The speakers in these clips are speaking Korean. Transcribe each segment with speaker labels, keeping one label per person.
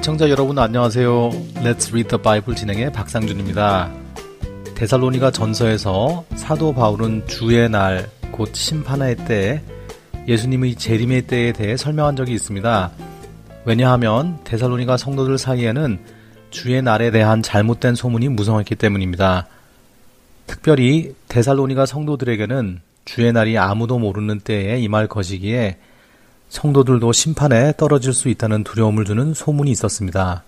Speaker 1: 애청자 여러분 안녕하세요. Let's Read the Bible 진행의 박상준입니다. 데살로니가 전서에서 사도 바울은 주의 날, 곧 심판의 때에 예수님의 재림의 때에 대해 설명한 적이 있습니다. 왜냐하면 데살로니가 성도들 사이에는 주의 날에 대한 잘못된 소문이 무성했기 때문입니다. 특별히 데살로니가 성도들에게는 주의 날이 아무도 모르는 때에 임할 것이기에 성도들도 심판에 떨어질 수 있다는 두려움을 주는 소문이 있었습니다.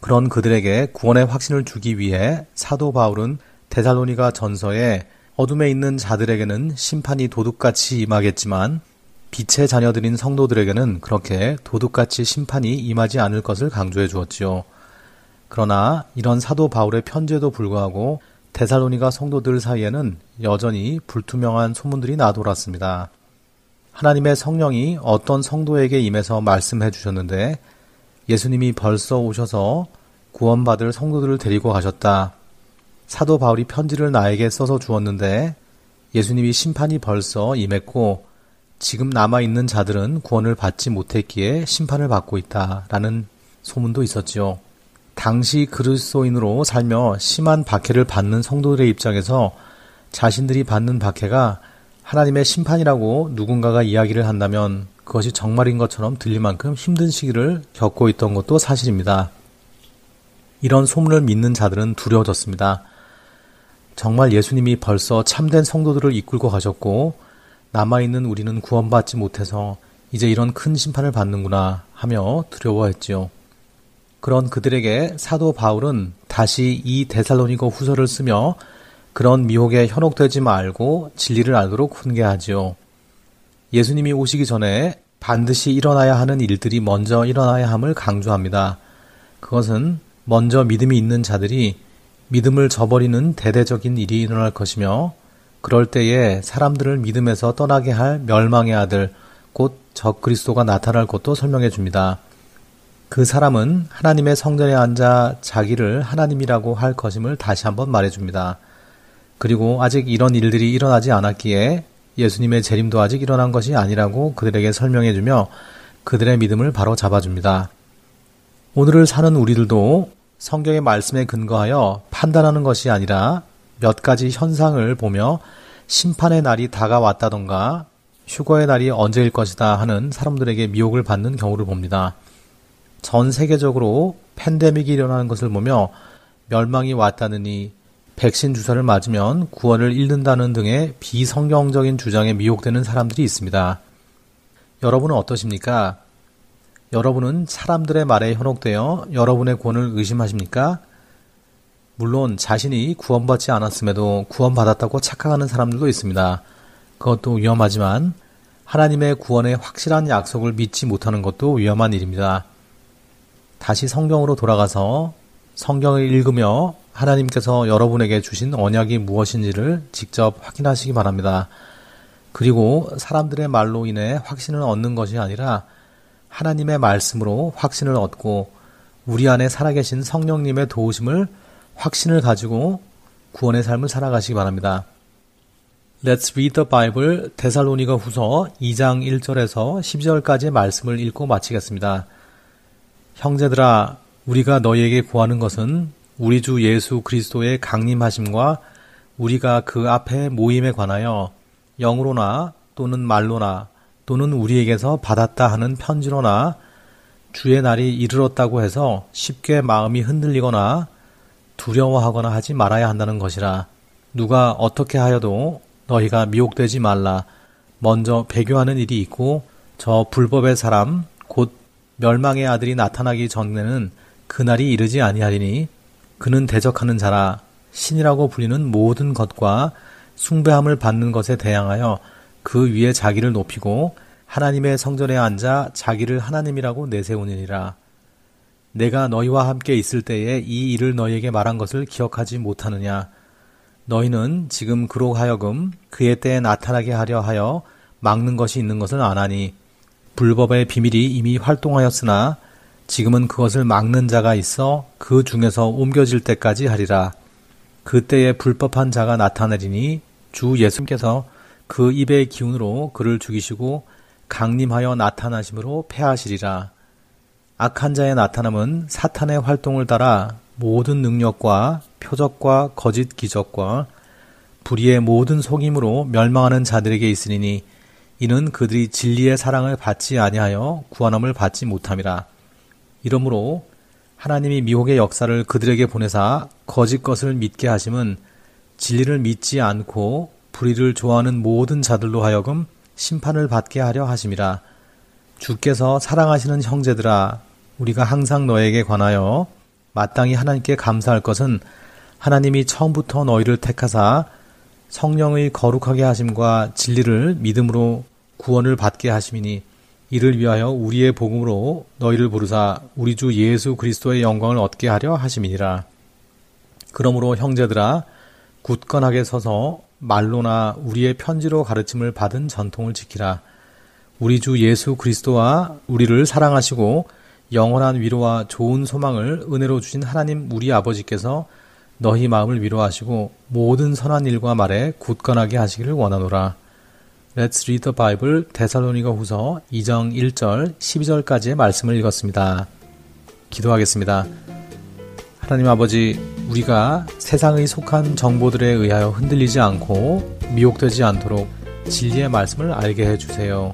Speaker 1: 그런 그들에게 구원의 확신을 주기 위해 사도 바울은 데살로니가 전서에 어둠에 있는 자들에게는 심판이 도둑같이 임하겠지만 빛의 자녀들인 성도들에게는 그렇게 도둑같이 심판이 임하지 않을 것을 강조해 주었지요. 그러나 이런 사도 바울의 편지에도 불구하고 데살로니가 성도들 사이에는 여전히 불투명한 소문들이 나돌았습니다. 하나님의 성령이 어떤 성도에게 임해서 말씀해 주셨는데 예수님이 벌써 오셔서 구원받을 성도들을 데리고 가셨다. 사도 바울이 편지를 나에게 써서 주었는데 예수님이 심판이 벌써 임했고 지금 남아있는 자들은 구원을 받지 못했기에 심판을 받고 있다. 라는 소문도 있었지요. 당시 그리스도인으로 살며 심한 박해를 받는 성도들의 입장에서 자신들이 받는 박해가 하나님의 심판이라고 누군가가 이야기를 한다면 그것이 정말인 것처럼 들릴 만큼 힘든 시기를 겪고 있던 것도 사실입니다. 이런 소문을 믿는 자들은 두려워졌습니다. 정말 예수님이 벌써 참된 성도들을 이끌고 가셨고 남아있는 우리는 구원받지 못해서 이제 이런 큰 심판을 받는구나 하며 두려워했지요. 그런 그들에게 사도 바울은 다시 이 데살로니거 후서를 쓰며 그런 미혹에 현혹되지 말고 진리를 알도록 훈계하지요. 예수님이 오시기 전에 반드시 일어나야 하는 일들이 먼저 일어나야 함을 강조합니다. 그것은 먼저 믿음이 있는 자들이 믿음을 저버리는 대대적인 일이 일어날 것이며 그럴 때에 사람들을 믿음에서 떠나게 할 멸망의 아들 곧 적그리스도가 나타날 것도 설명해 줍니다. 그 사람은 하나님의 성전에 앉아 자기를 하나님이라고 할 것임을 다시 한번 말해 줍니다. 그리고 아직 이런 일들이 일어나지 않았기에 예수님의 재림도 아직 일어난 것이 아니라고 그들에게 설명해 주며 그들의 믿음을 바로 잡아줍니다. 오늘을 사는 우리들도 성경의 말씀에 근거하여 판단하는 것이 아니라 몇 가지 현상을 보며 심판의 날이 다가왔다던가 휴거의 날이 언제일 것이다 하는 사람들에게 미혹을 받는 경우를 봅니다. 전 세계적으로 팬데믹이 일어나는 것을 보며 멸망이 왔다느니 백신 주사를 맞으면 구원을 잃는다는 등의 비성경적인 주장에 미혹되는 사람들이 있습니다. 여러분은 어떠십니까? 여러분은 사람들의 말에 현혹되어 여러분의 구원을 의심하십니까? 물론 자신이 구원받지 않았음에도 구원받았다고 착각하는 사람들도 있습니다. 그것도 위험하지만 하나님의 구원의 확실한 약속을 믿지 못하는 것도 위험한 일입니다. 다시 성경으로 돌아가서 성경을 읽으며 하나님께서 여러분에게 주신 언약이 무엇인지를 직접 확인하시기 바랍니다. 그리고 사람들의 말로 인해 확신을 얻는 것이 아니라 하나님의 말씀으로 확신을 얻고 우리 안에 살아계신 성령님의 도우심을 확신을 가지고 구원의 삶을 살아가시기 바랍니다. Let's read the Bible 데살로니가 후서 2장 1절에서 12절까지의 말씀을 읽고 마치겠습니다. 형제들아 우리가 너희에게 구하는 것은 우리 주 예수 그리스도의 강림하심과 우리가 그 앞에 모임에 관하여 영으로나 또는 말로나 또는 우리에게서 받았다 하는 편지로나 주의 날이 이르렀다고 해서 쉽게 마음이 흔들리거나 두려워하거나 하지 말아야 한다는 것이라. 누가 어떻게 하여도 너희가 미혹되지 말라. 먼저 배교하는 일이 있고 저 불법의 사람 곧 멸망의 아들이 나타나기 전에는 그날이 이르지 아니하리니 그는 대적하는 자라 신이라고 불리는 모든 것과 숭배함을 받는 것에 대항하여 그 위에 자기를 높이고 하나님의 성전에 앉아 자기를 하나님이라고 내세우느니라. 내가 너희와 함께 있을 때에 이 일을 너희에게 말한 것을 기억하지 못하느냐. 너희는 지금 그로 하여금 그의 때에 나타나게 하려 하여 막는 것이 있는 것을 아나니 불법의 비밀이 이미 활동하였으나 지금은 그것을 막는 자가 있어 그 중에서 옮겨질 때까지 하리라. 그때에 불법한 자가 나타내리니 주 예수께서 그 입의 기운으로 그를 죽이시고 강림하여 나타나심으로 패하시리라. 악한 자의 나타남은 사탄의 활동을 따라 모든 능력과 표적과 거짓 기적과 불의의 모든 속임으로 멸망하는 자들에게 있으리니 이는 그들이 진리의 사랑을 받지 아니하여 구원함을 받지 못함이라. 이러므로 하나님이 미혹의 역사를 그들에게 보내사 거짓 것을 믿게 하심은 진리를 믿지 않고 불의를 좋아하는 모든 자들로 하여금 심판을 받게 하려 하심이라. 주께서 사랑하시는 형제들아, 우리가 항상 너에게 관하여 마땅히 하나님께 감사할 것은 하나님이 처음부터 너희를 택하사 성령의 거룩하게 하심과 진리를 믿음으로 구원을 받게 하심이니 이를 위하여 우리의 복음으로 너희를 부르사 우리 주 예수 그리스도의 영광을 얻게 하려 하심이니라. 그러므로 형제들아 굳건하게 서서 말로나 우리의 편지로 가르침을 받은 전통을 지키라. 우리 주 예수 그리스도와 우리를 사랑하시고 영원한 위로와 좋은 소망을 은혜로 주신 하나님 우리 아버지께서 너희 마음을 위로하시고 모든 선한 일과 말에 굳건하게 하시기를 원하노라. Let's read the Bible 데살로니가 후서 2장 1절 12절까지의 말씀을 읽었습니다. 기도하겠습니다. 하나님 아버지, 우리가 세상의 속한 정보들에 의하여 흔들리지 않고 미혹되지 않도록 진리의 말씀을 알게 해 주세요.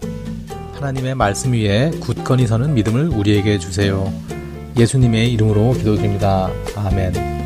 Speaker 1: 하나님의 말씀 위에 굳건히 서는 믿음을 우리에게 주세요. 예수님의 이름으로 기도드립니다. 아멘.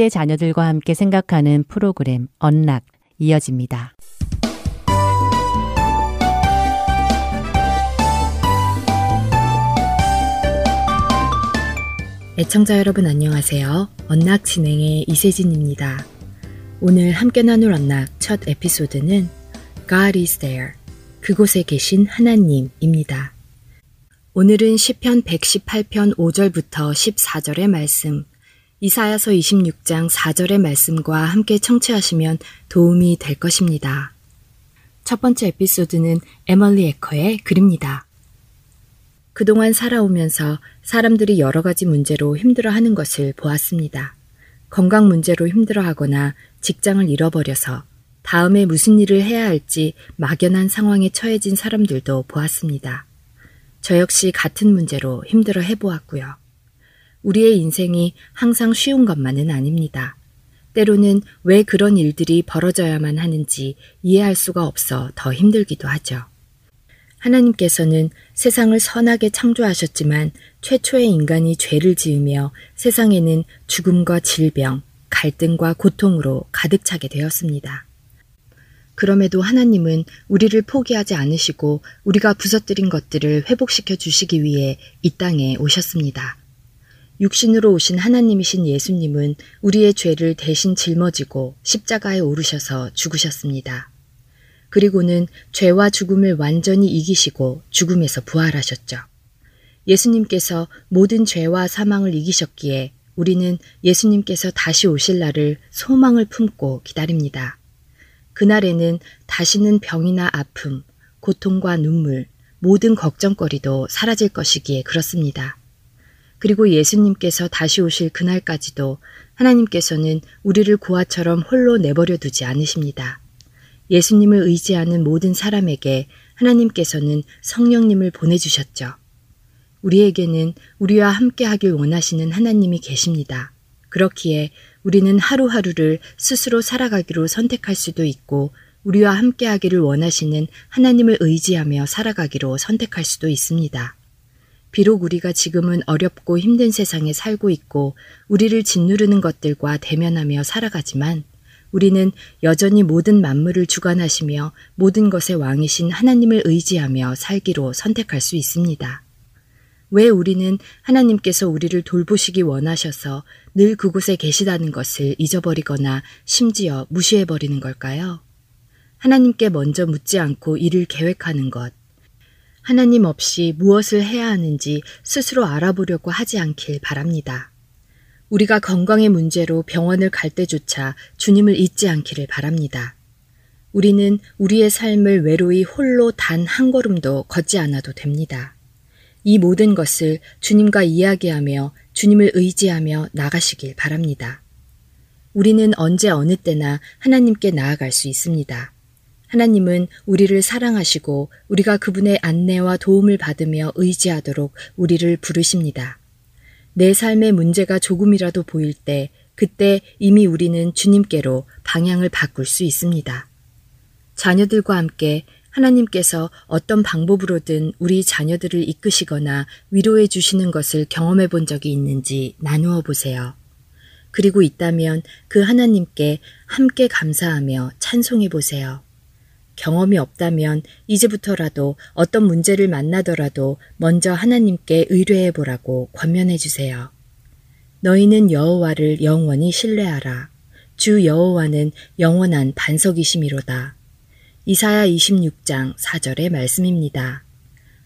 Speaker 2: 10대 자녀들과 함께 생각하는 프로그램 언락 이어집니다.
Speaker 3: 애청자 여러분 안녕하세요. 언락 진행의 이세진입니다. 오늘 함께 나눌 언락 첫 에피소드는 God is there. 그곳에 계신 하나님입니다. 오늘은 시편 118편 5절부터 14절의 말씀, 이사야서 26장 4절의 말씀과 함께 청취하시면 도움이 될 것입니다. 첫 번째 에피소드는 에멀리 에커의 글입니다. 그동안 살아오면서 사람들이 여러 가지 문제로 힘들어 하는 것을 보았습니다. 건강 문제로 힘들어 하거나 직장을 잃어버려서 다음에 무슨 일을 해야 할지 막연한 상황에 처해진 사람들도 보았습니다. 저 역시 같은 문제로 힘들어 해보았고요. 우리의 인생이 항상 쉬운 것만은 아닙니다. 때로는 왜 그런 일들이 벌어져야만 하는지 이해할 수가 없어 더 힘들기도 하죠. 하나님께서는 세상을 선하게 창조하셨지만 최초의 인간이 죄를 지으며 세상에는 죽음과 질병, 갈등과 고통으로 가득 차게 되었습니다. 그럼에도 하나님은 우리를 포기하지 않으시고 우리가 부서뜨린 것들을 회복시켜 주시기 위해 이 땅에 오셨습니다. 육신으로 오신 하나님이신 예수님은 우리의 죄를 대신 짊어지고 십자가에 오르셔서 죽으셨습니다. 그리고는 죄와 죽음을 완전히 이기시고 죽음에서 부활하셨죠. 예수님께서 모든 죄와 사망을 이기셨기에 우리는 예수님께서 다시 오실 날을 소망을 품고 기다립니다. 그날에는 다시는 병이나 아픔, 고통과 눈물, 모든 걱정거리도 사라질 것이기에 그렇습니다. 그리고 예수님께서 다시 오실 그날까지도 하나님께서는 우리를 고아처럼 홀로 내버려 두지 않으십니다. 예수님을 의지하는 모든 사람에게 하나님께서는 성령님을 보내주셨죠. 우리에게는 우리와 함께 하길 원하시는 하나님이 계십니다. 그렇기에 우리는 하루하루를 스스로 살아가기로 선택할 수도 있고 우리와 함께 하기를 원하시는 하나님을 의지하며 살아가기로 선택할 수도 있습니다. 비록 우리가 지금은 어렵고 힘든 세상에 살고 있고 우리를 짓누르는 것들과 대면하며 살아가지만 우리는 여전히 모든 만물을 주관하시며 모든 것의 왕이신 하나님을 의지하며 살기로 선택할 수 있습니다. 왜 우리는 하나님께서 우리를 돌보시기 원하셔서 늘 그곳에 계시다는 것을 잊어버리거나 심지어 무시해버리는 걸까요? 하나님께 먼저 묻지 않고 일을 계획하는 것. 하나님 없이 무엇을 해야 하는지 스스로 알아보려고 하지 않길 바랍니다. 우리가 건강의 문제로 병원을 갈 때조차 주님을 잊지 않기를 바랍니다. 우리는 우리의 삶을 외로이 홀로 단 한 걸음도 걷지 않아도 됩니다. 이 모든 것을 주님과 이야기하며 주님을 의지하며 나가시길 바랍니다. 우리는 언제 어느 때나 하나님께 나아갈 수 있습니다. 하나님은 우리를 사랑하시고 우리가 그분의 안내와 도움을 받으며 의지하도록 우리를 부르십니다. 내 삶의 문제가 조금이라도 보일 때 그때 이미 우리는 주님께로 방향을 바꿀 수 있습니다. 자녀들과 함께 하나님께서 어떤 방법으로든 우리 자녀들을 이끄시거나 위로해 주시는 것을 경험해 본 적이 있는지 나누어 보세요. 그리고 있다면 그 하나님께 함께 감사하며 찬송해 보세요. 경험이 없다면 이제부터라도 어떤 문제를 만나더라도 먼저 하나님께 의뢰해 보라고 권면해 주세요. 너희는 여호와를 영원히 신뢰하라. 주 여호와는 영원한 반석이심이로다. 이사야 26장 4절의 말씀입니다.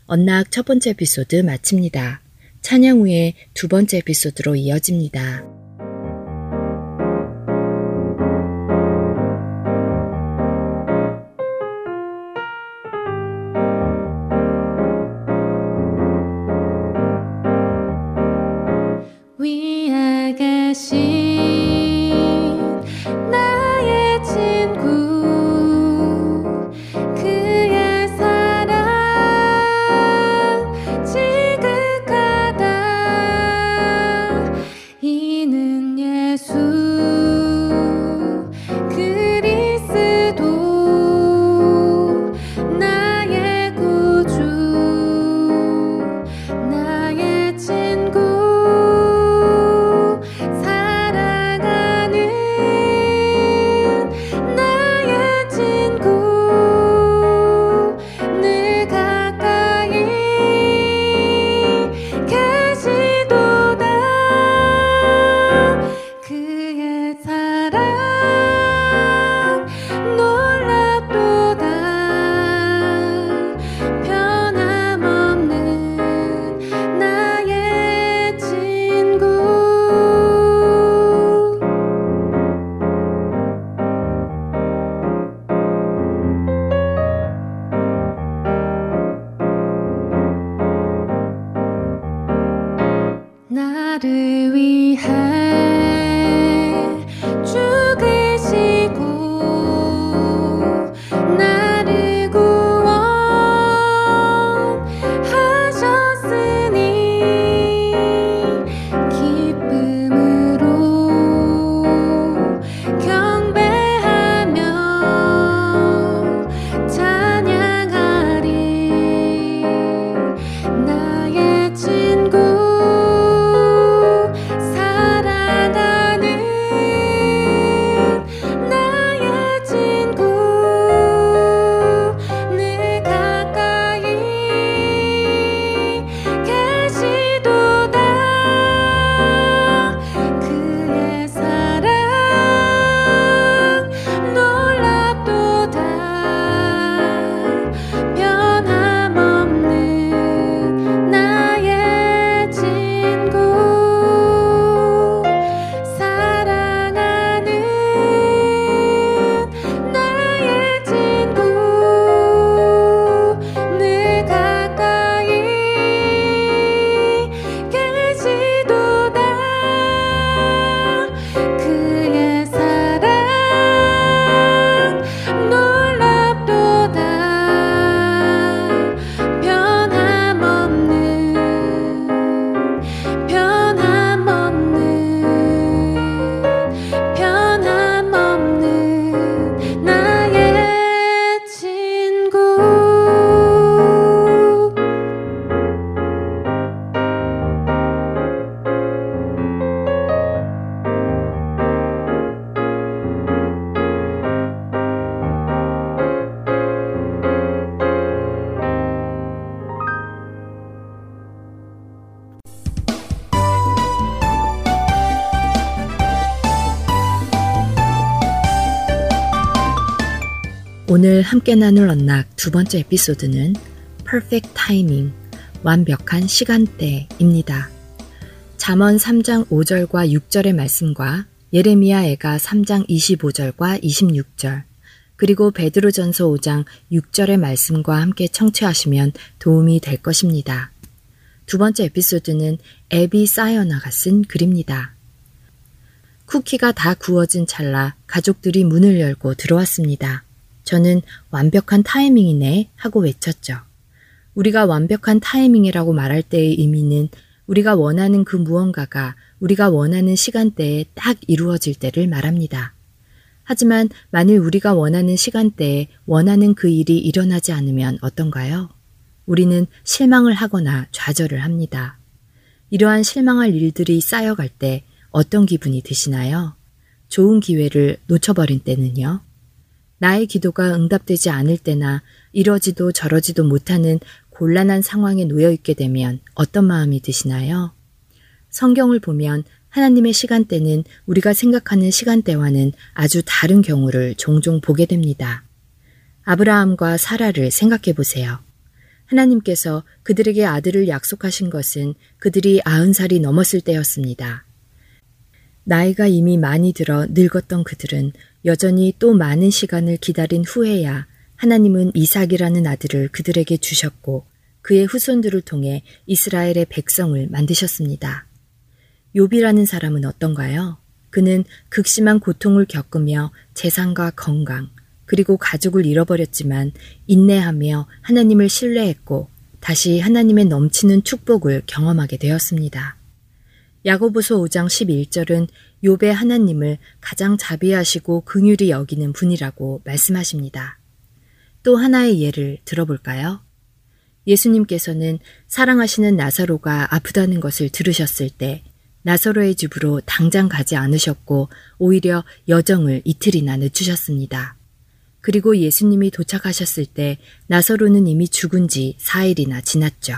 Speaker 3: 언락 첫 번째 에피소드 마칩니다. 찬양 후에 두 번째 에피소드로 이어집니다. 함께 나눌 언락 두 번째 에피소드는 Perfect Timing, 완벽한 시간대입니다. 잠언 3장 5절과 6절의 말씀과 예레미야 애가 3장 25절과 26절, 그리고 베드로전서 5장 6절의 말씀과 함께 청취하시면 도움이 될 것입니다. 두 번째 에피소드는 에비 사이어나가 쓴 글입니다. 쿠키가 다 구워진 찰나 가족들이 문을 열고 들어왔습니다. 저는 완벽한 타이밍이네 하고 외쳤죠. 우리가 완벽한 타이밍이라고 말할 때의 의미는 우리가 원하는 그 무언가가 우리가 원하는 시간대에 딱 이루어질 때를 말합니다. 하지만 만일 우리가 원하는 시간대에 원하는 그 일이 일어나지 않으면 어떤가요? 우리는 실망을 하거나 좌절을 합니다. 이러한 실망할 일들이 쌓여갈 때 어떤 기분이 드시나요? 좋은 기회를 놓쳐버린 때는요? 나의 기도가 응답되지 않을 때나 이러지도 저러지도 못하는 곤란한 상황에 놓여 있게 되면 어떤 마음이 드시나요? 성경을 보면 하나님의 시간대는 우리가 생각하는 시간대와는 아주 다른 경우를 종종 보게 됩니다. 아브라함과 사라를 생각해 보세요. 하나님께서 그들에게 아들을 약속하신 것은 그들이 아흔 살이 넘었을 때였습니다. 나이가 이미 많이 들어 늙었던 그들은 여전히 또 많은 시간을 기다린 후에야 하나님은 이삭이라는 아들을 그들에게 주셨고 그의 후손들을 통해 이스라엘의 백성을 만드셨습니다. 욥이라는 사람은 어떤가요? 그는 극심한 고통을 겪으며 재산과 건강, 그리고 가족을 잃어버렸지만 인내하며 하나님을 신뢰했고 다시 하나님의 넘치는 축복을 경험하게 되었습니다. 야고보서 5장 11절은 욥의 하나님을 가장 자비하시고 긍휼히 여기는 분이라고 말씀하십니다. 또 하나의 예를 들어볼까요? 예수님께서는 사랑하시는 나사로가 아프다는 것을 들으셨을 때 나사로의 집으로 당장 가지 않으셨고 오히려 여정을 이틀이나 늦추셨습니다. 그리고 예수님이 도착하셨을 때 나사로는 이미 죽은 지 4일이나 지났죠.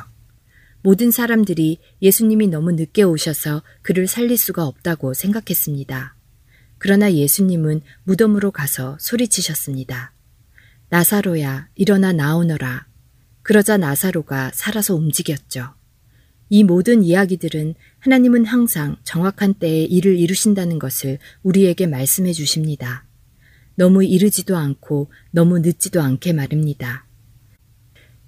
Speaker 3: 모든 사람들이 예수님이 너무 늦게 오셔서 그를 살릴 수가 없다고 생각했습니다. 그러나 예수님은 무덤으로 가서 소리치셨습니다. 나사로야, 일어나 나오너라. 그러자 나사로가 살아서 움직였죠. 이 모든 이야기들은 하나님은 항상 정확한 때에 일을 이루신다는 것을 우리에게 말씀해 주십니다. 너무 이르지도 않고 너무 늦지도 않게 말입니다.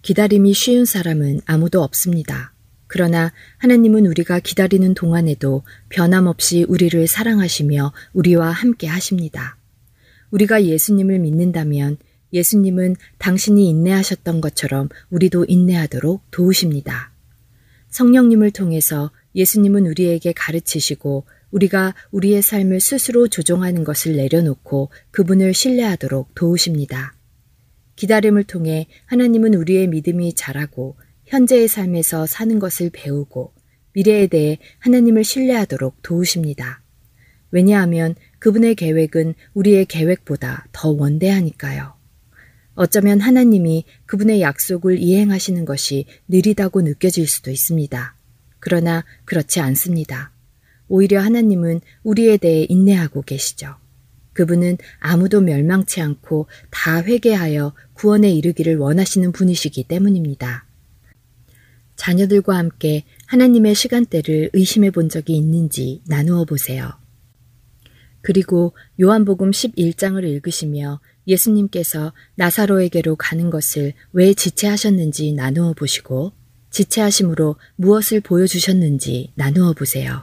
Speaker 3: 기다림이 쉬운 사람은 아무도 없습니다. 그러나 하나님은 우리가 기다리는 동안에도 변함없이 우리를 사랑하시며 우리와 함께 하십니다. 우리가 예수님을 믿는다면 예수님은 당신이 인내하셨던 것처럼 우리도 인내하도록 도우십니다. 성령님을 통해서 예수님은 우리에게 가르치시고 우리가 우리의 삶을 스스로 조종하는 것을 내려놓고 그분을 신뢰하도록 도우십니다. 기다림을 통해 하나님은 우리의 믿음이 자라고 현재의 삶에서 사는 것을 배우고 미래에 대해 하나님을 신뢰하도록 도우십니다. 왜냐하면 그분의 계획은 우리의 계획보다 더 원대하니까요. 어쩌면 하나님이 그분의 약속을 이행하시는 것이 느리다고 느껴질 수도 있습니다. 그러나 그렇지 않습니다. 오히려 하나님은 우리에 대해 인내하고 계시죠. 그분은 아무도 멸망치 않고 다 회개하여 구원에 이르기를 원하시는 분이시기 때문입니다. 자녀들과 함께 하나님의 시간대를 의심해 본 적이 있는지 나누어 보세요. 그리고 요한복음 11장을 읽으시며 예수님께서 나사로에게로 가는 것을 왜 지체하셨는지 나누어 보시고 지체하심으로 무엇을 보여주셨는지 나누어 보세요.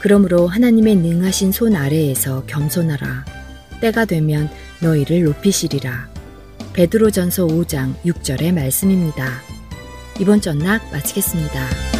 Speaker 3: 그러므로 하나님의 능하신 손 아래에서 겸손하라. 때가 되면 너희를 높이시리라. 베드로전서 5장 6절의 말씀입니다. 이번 전락 마치겠습니다.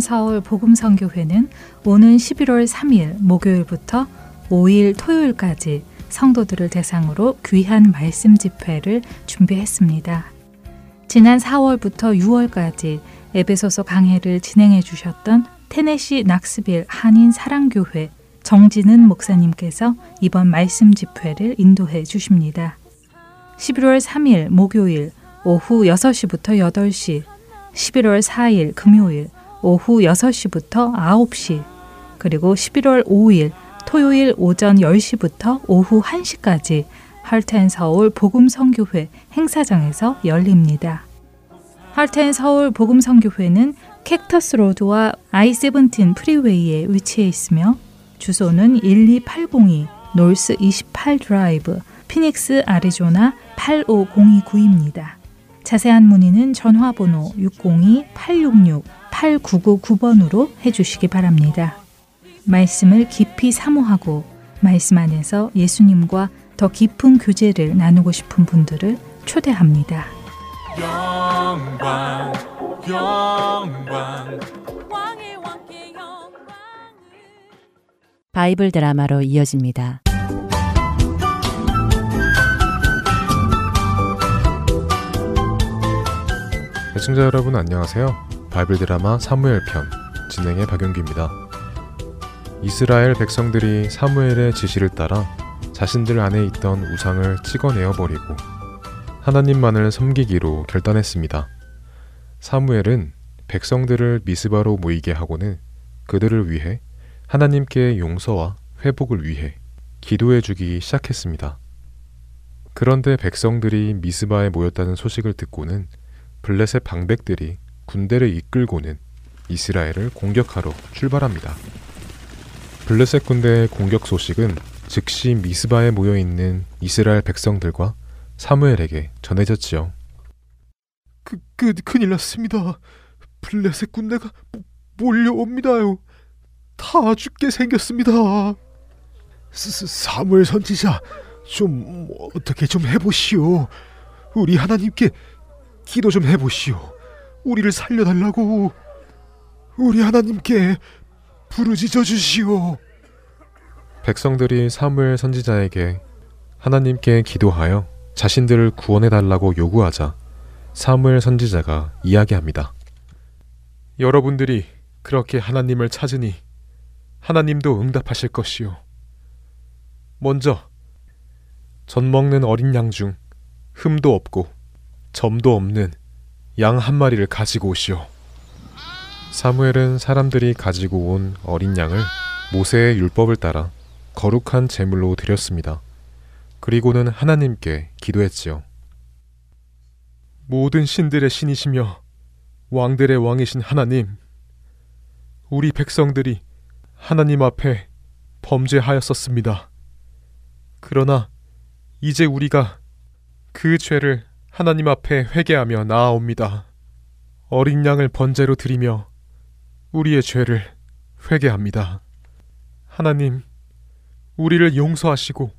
Speaker 4: 할트앤서울 복음선교회는 오는 11월 3일 목요일부터 5일 토요일까지 성도들을 대상으로 귀한 말씀 집회를 준비했습니다. 지난 4월부터 6월까지 에베소서 강해를 진행해 주셨던 테네시 낙스빌 한인 사랑교회 정진은 목사님께서 이번 말씀 집회를 인도해 주십니다. 11월 3일 목요일 오후 6시부터 8시, 11월 4일 금요일 오후 6시부터 9시, 그리고 11월 5일 토요일 오전 10시부터 오후 1시까지 Heart and Soul 복음 선교회 행사장에서 열립니다. Heart and Soul 복음 선교회는 Cactus Road와 I-17 Freeway에 위치해 있으며 주소는 12802 North 28 드라이브 피닉스 아리조나 85029입니다. 자세한 문의는 전화번호 602-866-8999번으로 해주시기 바랍니다. 말씀을 깊이 사모하고 말씀 안에서 예수님과 더 깊은 교제를 나누고 싶은 분들을 초대합니다. 영광, 영광,
Speaker 2: 바이블 드라마로 이어집니다.
Speaker 5: 애청자 여러분 안녕하세요. 바이블 드라마 사무엘 편 진행의 박용규입니다. 이스라엘 백성들이 사무엘의 지시를 따라 자신들 안에 있던 우상을 찍어내어 버리고 하나님만을 섬기기로 결단했습니다. 사무엘은 백성들을 미스바로 모이게 하고는 그들을 위해 하나님께 용서와 회복을 위해 기도해 주기 시작했습니다. 그런데 백성들이 미스바에 모였다는 소식을 듣고는 블레셋 방백들이 군대를 이끌고는 이스라엘을 공격하러 출발합니다. 블레셋 군대의 공격 소식은 즉시 미스바에 모여 있는 이스라엘 백성들과 사무엘에게 전해졌지요.
Speaker 6: 그, 그 큰일 났습니다. 블레셋 군대가 몰려옵니다요. 다 죽게 생겼습니다. 스, 사무엘 선지자, 좀 어떻게 좀 해보시오. 우리 하나님께 기도 좀 해보시오. 우리를 살려달라고. 우리 하나님께 부르짖어 주시오.
Speaker 5: 백성들이 사무엘 선지자에게 하나님께 기도하여 자신들을 구원해 달라고 요구하자 사무엘 선지자가 이야기합니다.
Speaker 6: 여러분들이 그렇게 하나님을 찾으니 하나님도 응답하실 것이요. 먼저 전 먹는 어린 양 중 흠도 없고 점도 없는 양 한 마리를 가지고 오시오.
Speaker 5: 사무엘은 사람들이 가지고 온 어린 양을 모세의 율법을 따라 거룩한 제물로 드렸습니다. 그리고는 하나님께 기도했지요.
Speaker 6: 모든 신들의 신이시며 왕들의 왕이신 하나님, 우리 백성들이 하나님 앞에 범죄하였었습니다. 그러나 이제 우리가 그 죄를 하나님 앞에 회개하며 나아옵니다. 어린 양을 번제로 드리며 우리의 죄를 회개합니다. 하나님, 우리를 용서하시고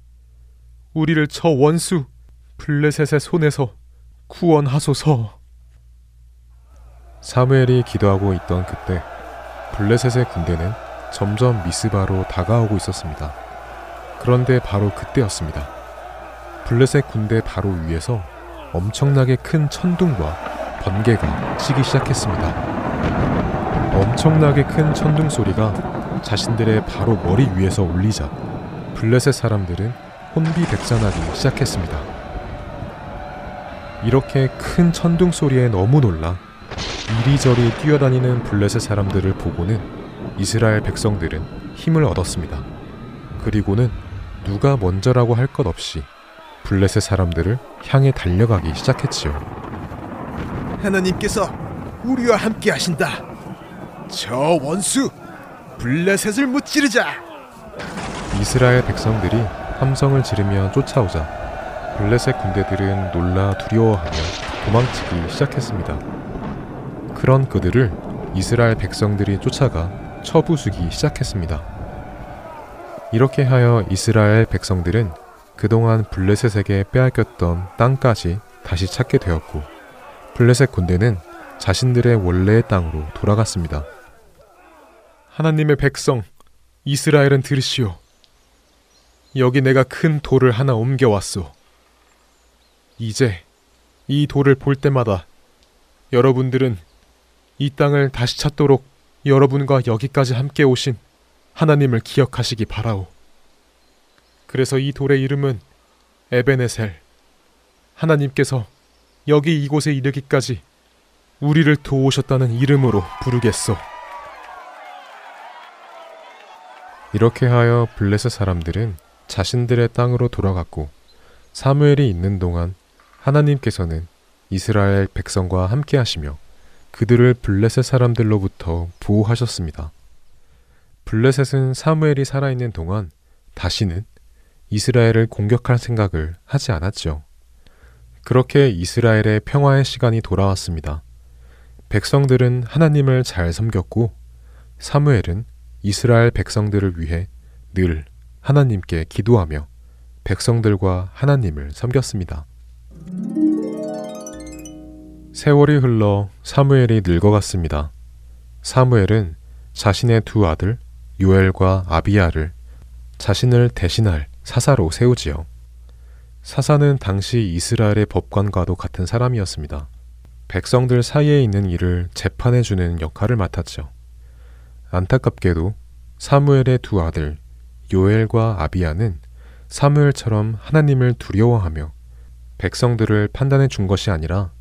Speaker 6: 우리를 저 원수 블레셋의 손에서 구원하소서.
Speaker 5: 사무엘이 기도하고 있던 그때 블레셋의 군대는 점점 미스바로 다가오고 있었습니다. 그런데 바로 그때였습니다. 블레셋 군대 바로 위에서 엄청나게 큰 천둥과 번개가 치기 시작했습니다. 엄청나게 큰 천둥 소리가 자신들의 바로 머리 위에서 울리자 블레셋 사람들은 혼비백산하기 시작했습니다. 이렇게 큰 천둥 소리에 너무 놀라 이리저리 뛰어다니는 블레셋 사람들을 보고는 이스라엘 백성들은 힘을 얻었습니다. 그리고는 누가 먼저라고 할 것 없이 블레셋 사람들을 향해 달려가기 시작했지요.
Speaker 6: 하나님께서 우리와 함께 하신다. 저 원수 블레셋을 무찌르자.
Speaker 5: 이스라엘 백성들이 함성을 지르며 쫓아오자 블레셋 군대들은 놀라 두려워하며 도망치기 시작했습니다. 그런 그들을 이스라엘 백성들이 쫓아가 처부수기 시작했습니다. 이렇게 하여 이스라엘 백성들은 그동안 블레셋에게 빼앗겼던 땅까지 다시 찾게 되었고 블레셋 군대는 자신들의 원래의 땅으로 돌아갔습니다. 하나님의 백성 이스라엘은 들으시오. 여기 내가 큰 돌을 하나 옮겨왔소. 이제 이 돌을 볼 때마다 여러분들은 이 땅을 다시 찾도록 여러분과 여기까지 함께 오신 하나님을 기억하시기 바라오. 그래서 이 돌의 이름은 에베네셀. 하나님께서 여기 이곳에 이르기까지 우리를 도우셨다는 이름으로 부르겠소. 이렇게 하여 블레셋 사람들은 자신들의 땅으로 돌아갔고 사무엘이 있는 동안 하나님께서는 이스라엘 백성과 함께 하시며 그들을 블레셋 사람들로부터 보호하셨습니다. 블레셋은 사무엘이 살아있는 동안 다시는 이스라엘을 공격할 생각을 하지 않았죠. 그렇게 이스라엘의 평화의 시간이 돌아왔습니다. 백성들은 하나님을 잘 섬겼고 사무엘은 이스라엘 백성들을 위해 늘 하나님께 기도하며 백성들과 하나님을 섬겼습니다. 세월이 흘러 사무엘이 늙어갔습니다. 사무엘은 자신의 두 아들 요엘과 아비야를 자신을 대신할 사사로 세우지요. 사사는 당시 이스라엘의 법관과도 같은 사람이었습니다. 백성들 사이에 있는 일을 재판해주는 역할을 맡았죠. 안타깝게도 사무엘의 두 아들 요엘과 아비야는 사무엘처럼 하나님을 두려워하며 백성들을 판단해 준 것이 아니라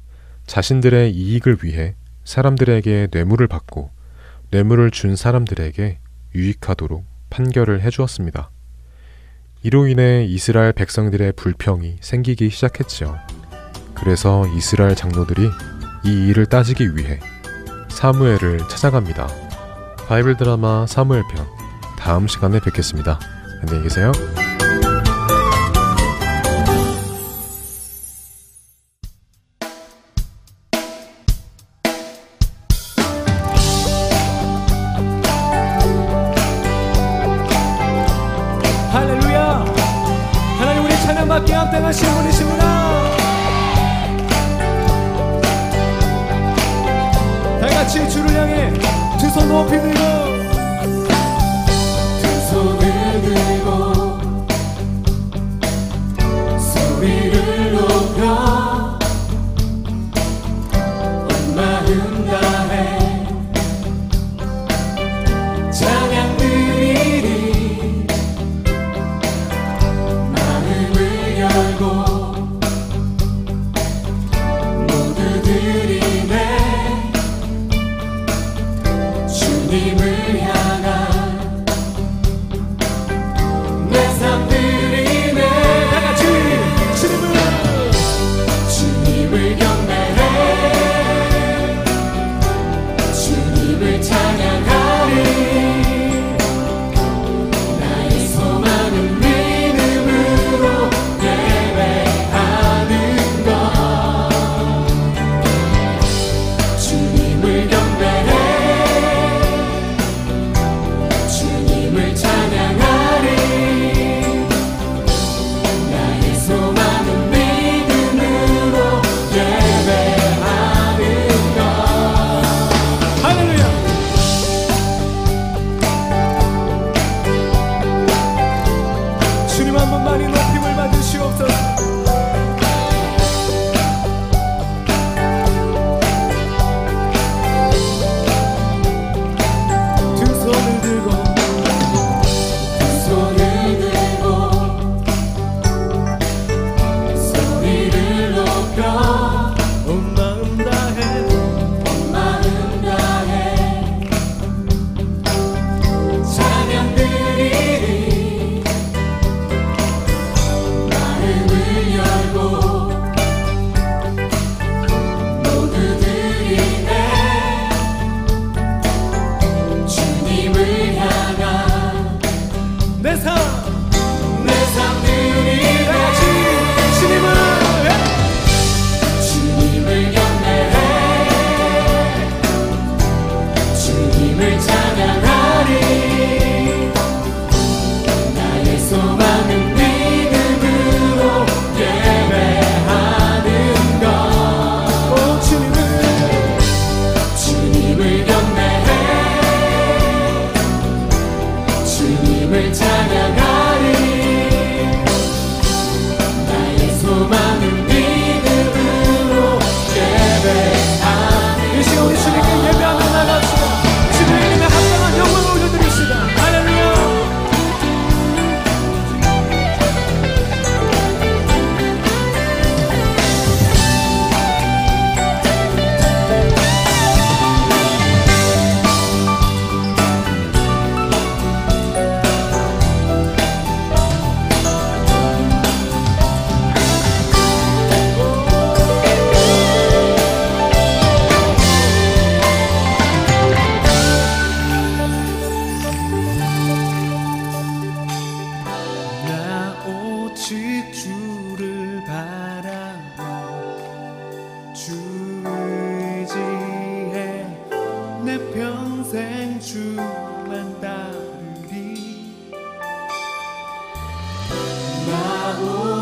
Speaker 5: 자신들의 이익을 위해 사람들에게 뇌물을 받고 뇌물을 준 사람들에게 유익하도록 판결을 해 주었습니다. 이로 인해 이스라엘 백성들의 불평이 생기기 시작했죠. 그래서 이스라엘 장로들이 이 일을 따지기 위해 사무엘을 찾아갑니다. 바이블 드라마 사무엘 편 다음 시간에 뵙겠습니다. 안녕히 계세요.
Speaker 7: 온 마음 다해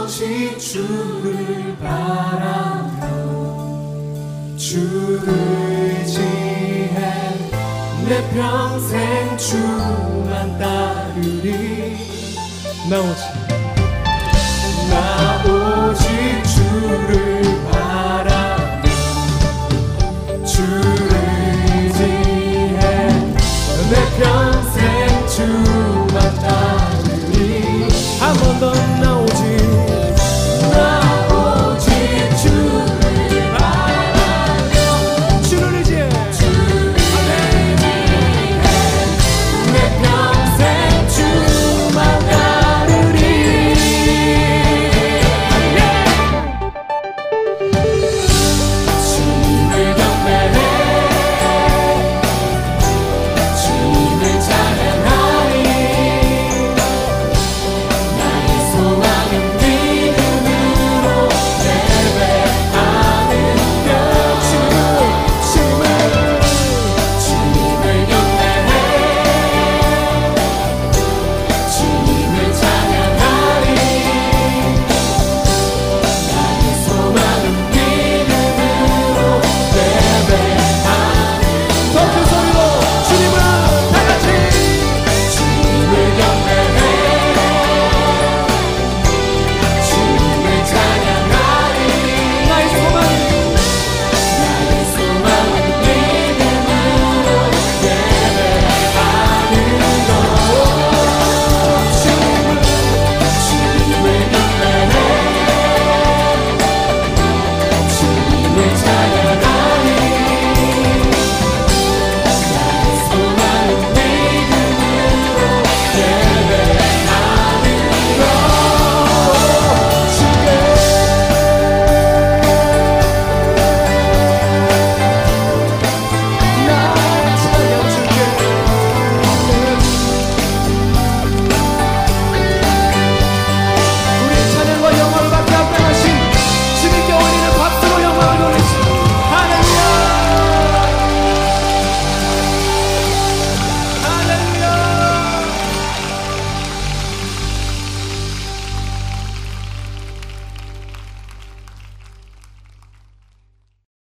Speaker 7: 오직 주를 바라며 주 의지해 내 평생 주만 따르리. 나 오직 나 오직 주를 바라며 주를 의지해 내 평생 주만 따르리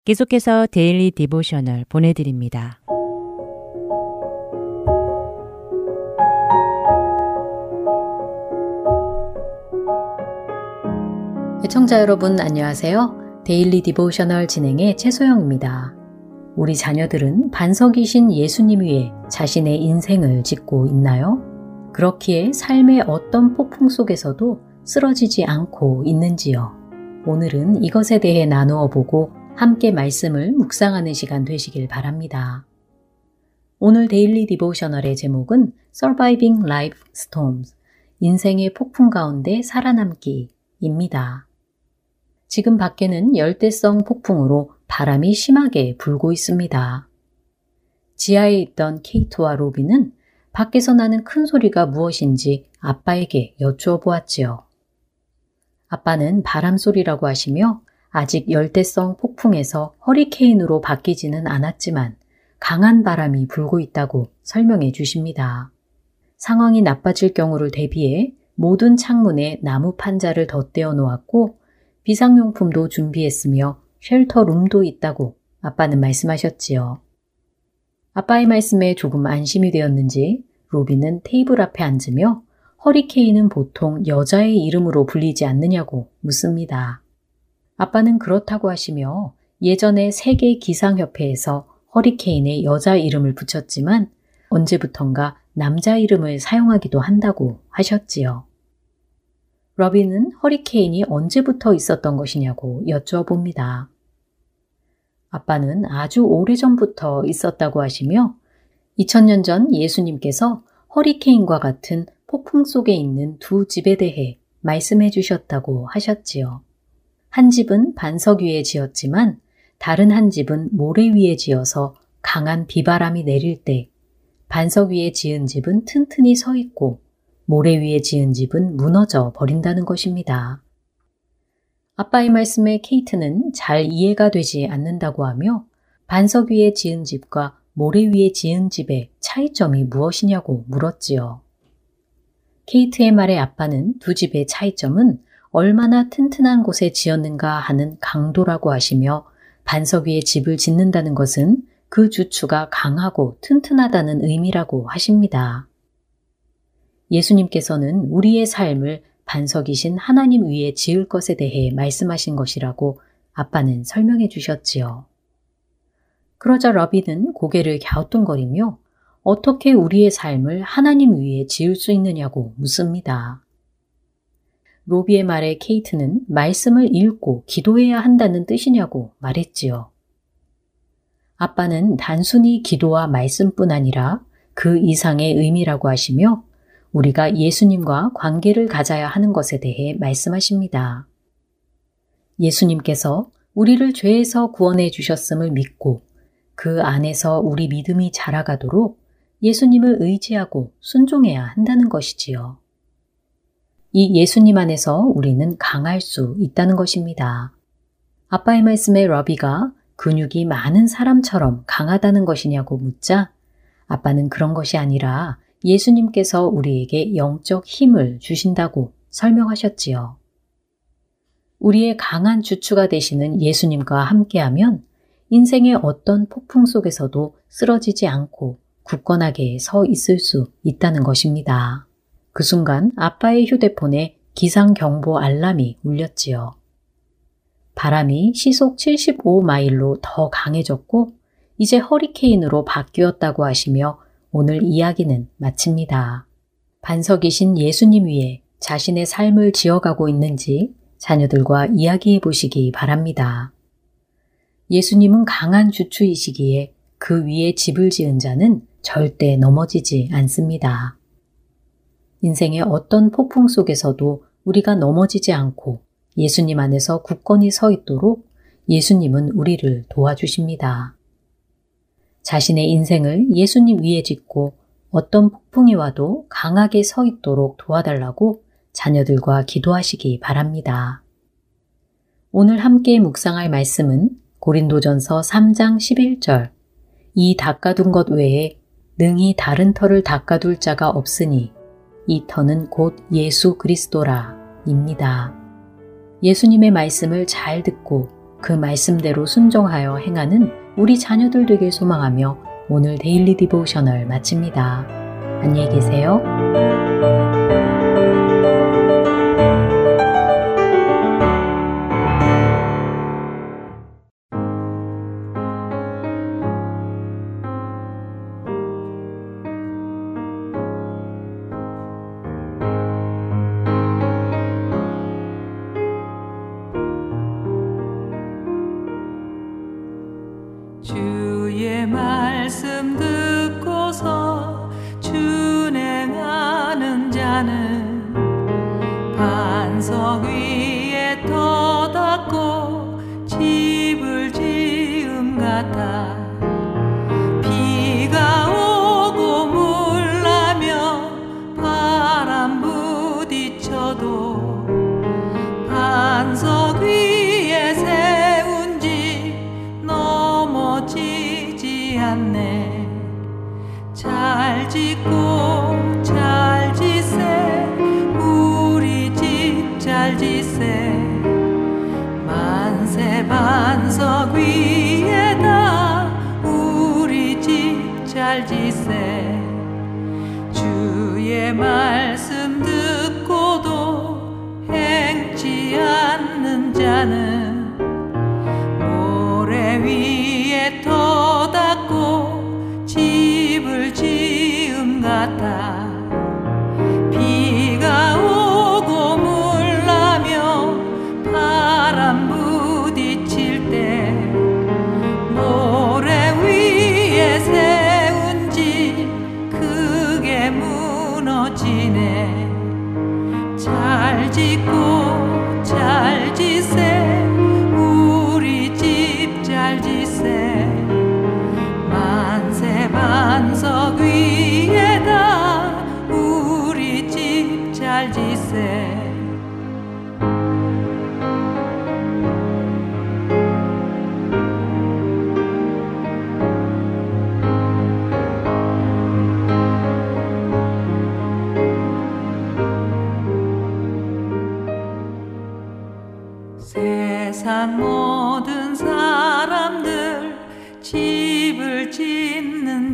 Speaker 2: 계속해서 Daily Devotional 보내드립니다.
Speaker 8: 애청자 여러분 안녕하세요. Daily Devotional 진행의 최소영입니다. 우리 자녀들은 반석이신 예수님 위에 자신의 인생을 짓고 있나요? 그렇기에 삶의 어떤 폭풍 속에서도 쓰러지지 않고 있는지요? 오늘은 이것에 대해 나누어 보고 함께 말씀을 묵상하는 시간 되시길 바랍니다. 오늘 Daily Devotional의 제목은 Surviving Life Storms, 인생의 폭풍 가운데 살아남기입니다. 지금 밖에는 열대성 폭풍으로 바람이 심하게 불고 있습니다. 지하에 있던 케이트와 로비는 밖에서 나는 큰 소리가 무엇인지 아빠에게 여쭈어 보았지요. 아빠는 바람 소리라고 하시며 아직 열대성 폭풍에서 허리케인으로 바뀌지는 않았지만 강한 바람이 불고 있다고 설명해 주십니다. 상황이 나빠질 경우를 대비해 모든 창문에 나무 판자를 덧대어 놓았고 비상용품도 준비했으며 쉘터룸도 있다고 아빠는 말씀하셨지요. 아빠의 말씀에 조금 안심이 되었는지 로비는 테이블 앞에 앉으며 허리케인은 보통 여자의 이름으로 불리지 않느냐고 묻습니다. 아빠는 그렇다고 하시며 예전에 세계 기상협회에서 허리케인에 여자 이름을 붙였지만 언제부턴가 남자 이름을 사용하기도 한다고 하셨지요. 러비는 허리케인이 언제부터 있었던 것이냐고 여쭈어봅니다. 아빠는 아주 오래전부터 있었다고 하시며 2000년 전 예수님께서 허리케인과 같은 폭풍 속에 있는 두 집에 대해 말씀해 주셨다고 하셨지요. 한 집은 반석 위에 지었지만 다른 한 집은 모래 위에 지어서 강한 비바람이 내릴 때 반석 위에 지은 집은 튼튼히 서 있고 모래 위에 지은 집은 무너져 버린다는 것입니다. 아빠의 말씀에 케이트는 잘 이해가 되지 않는다고 하며 반석 위에 지은 집과 모래 위에 지은 집의 차이점이 무엇이냐고 물었지요. 케이트의 말에 아빠는 두 집의 차이점은 얼마나 튼튼한 곳에 지었는가 하는 강도라고 하시며 반석 위에 집을 짓는다는 것은 그 주추가 강하고 튼튼하다는 의미라고 하십니다. 예수님께서는 우리의 삶을 반석이신 하나님 위에 지을 것에 대해 말씀하신 것이라고 아빠는 설명해 주셨지요. 그러자 러비는 고개를 갸우뚱거리며 어떻게 우리의 삶을 하나님 위에 지을 수 있느냐고 묻습니다. 로비의 말에 케이트는 말씀을 읽고 기도해야 한다는 뜻이냐고 말했지요. 아빠는 단순히 기도와 말씀뿐 아니라 그 이상의 의미라고 하시며 우리가 예수님과 관계를 가져야 하는 것에 대해 말씀하십니다. 예수님께서 우리를 죄에서 구원해 주셨음을 믿고 그 안에서 우리 믿음이 자라가도록 예수님을 의지하고 순종해야 한다는 것이지요. 이 예수님 안에서 우리는 강할 수 있다는 것입니다. 아빠의 말씀에 러비가 근육이 많은 사람처럼 강하다는 것이냐고 묻자 아빠는 그런 것이 아니라 예수님께서 우리에게 영적 힘을 주신다고 설명하셨지요. 우리의 강한 주추가 되시는 예수님과 함께하면 인생의 어떤 폭풍 속에서도 쓰러지지 않고 굳건하게 서 있을 수 있다는 것입니다. 그 순간 아빠의 휴대폰에 기상경보 알람이 울렸지요. 바람이 시속 75마일로 더 강해졌고 이제 허리케인으로 바뀌었다고 하시며 오늘 이야기는 마칩니다. 반석이신 예수님 위에 자신의 삶을 지어가고 있는지 자녀들과 이야기해 보시기 바랍니다. 예수님은 강한 주추이시기에 그 위에 집을 지은 자는 절대 넘어지지 않습니다. 인생의 어떤 폭풍 속에서도 우리가 넘어지지 않고 예수님 안에서 굳건히 서 있도록 예수님은 우리를 도와주십니다. 자신의 인생을 예수님 위에 짓고 어떤 폭풍이 와도 강하게 서 있도록 도와달라고 자녀들과 기도하시기 바랍니다. 오늘 함께 묵상할 말씀은 고린도전서 3장 11절. 이 닦아둔 것 외에 능히 다른 터를 닦아둘 자가 없으니 이 터는 곧 예수 그리스도라 입니다. 예수님의 말씀을 잘 듣고 그 말씀대로 순종하여 행하는 우리 자녀들 되길 소망하며 오늘 Daily Devotional 마칩니다. 안녕히 계세요.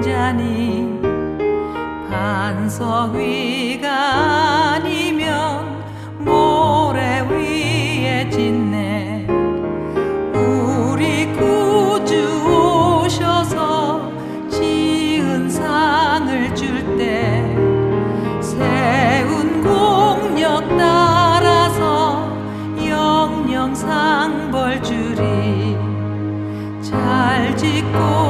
Speaker 9: 자니 반석 위가 아니면 모래 위에 짓네. 우리 구주 오셔서 지은 상을 줄 때 세운 공력 따라서 영영 상 벌 주리 잘 짓고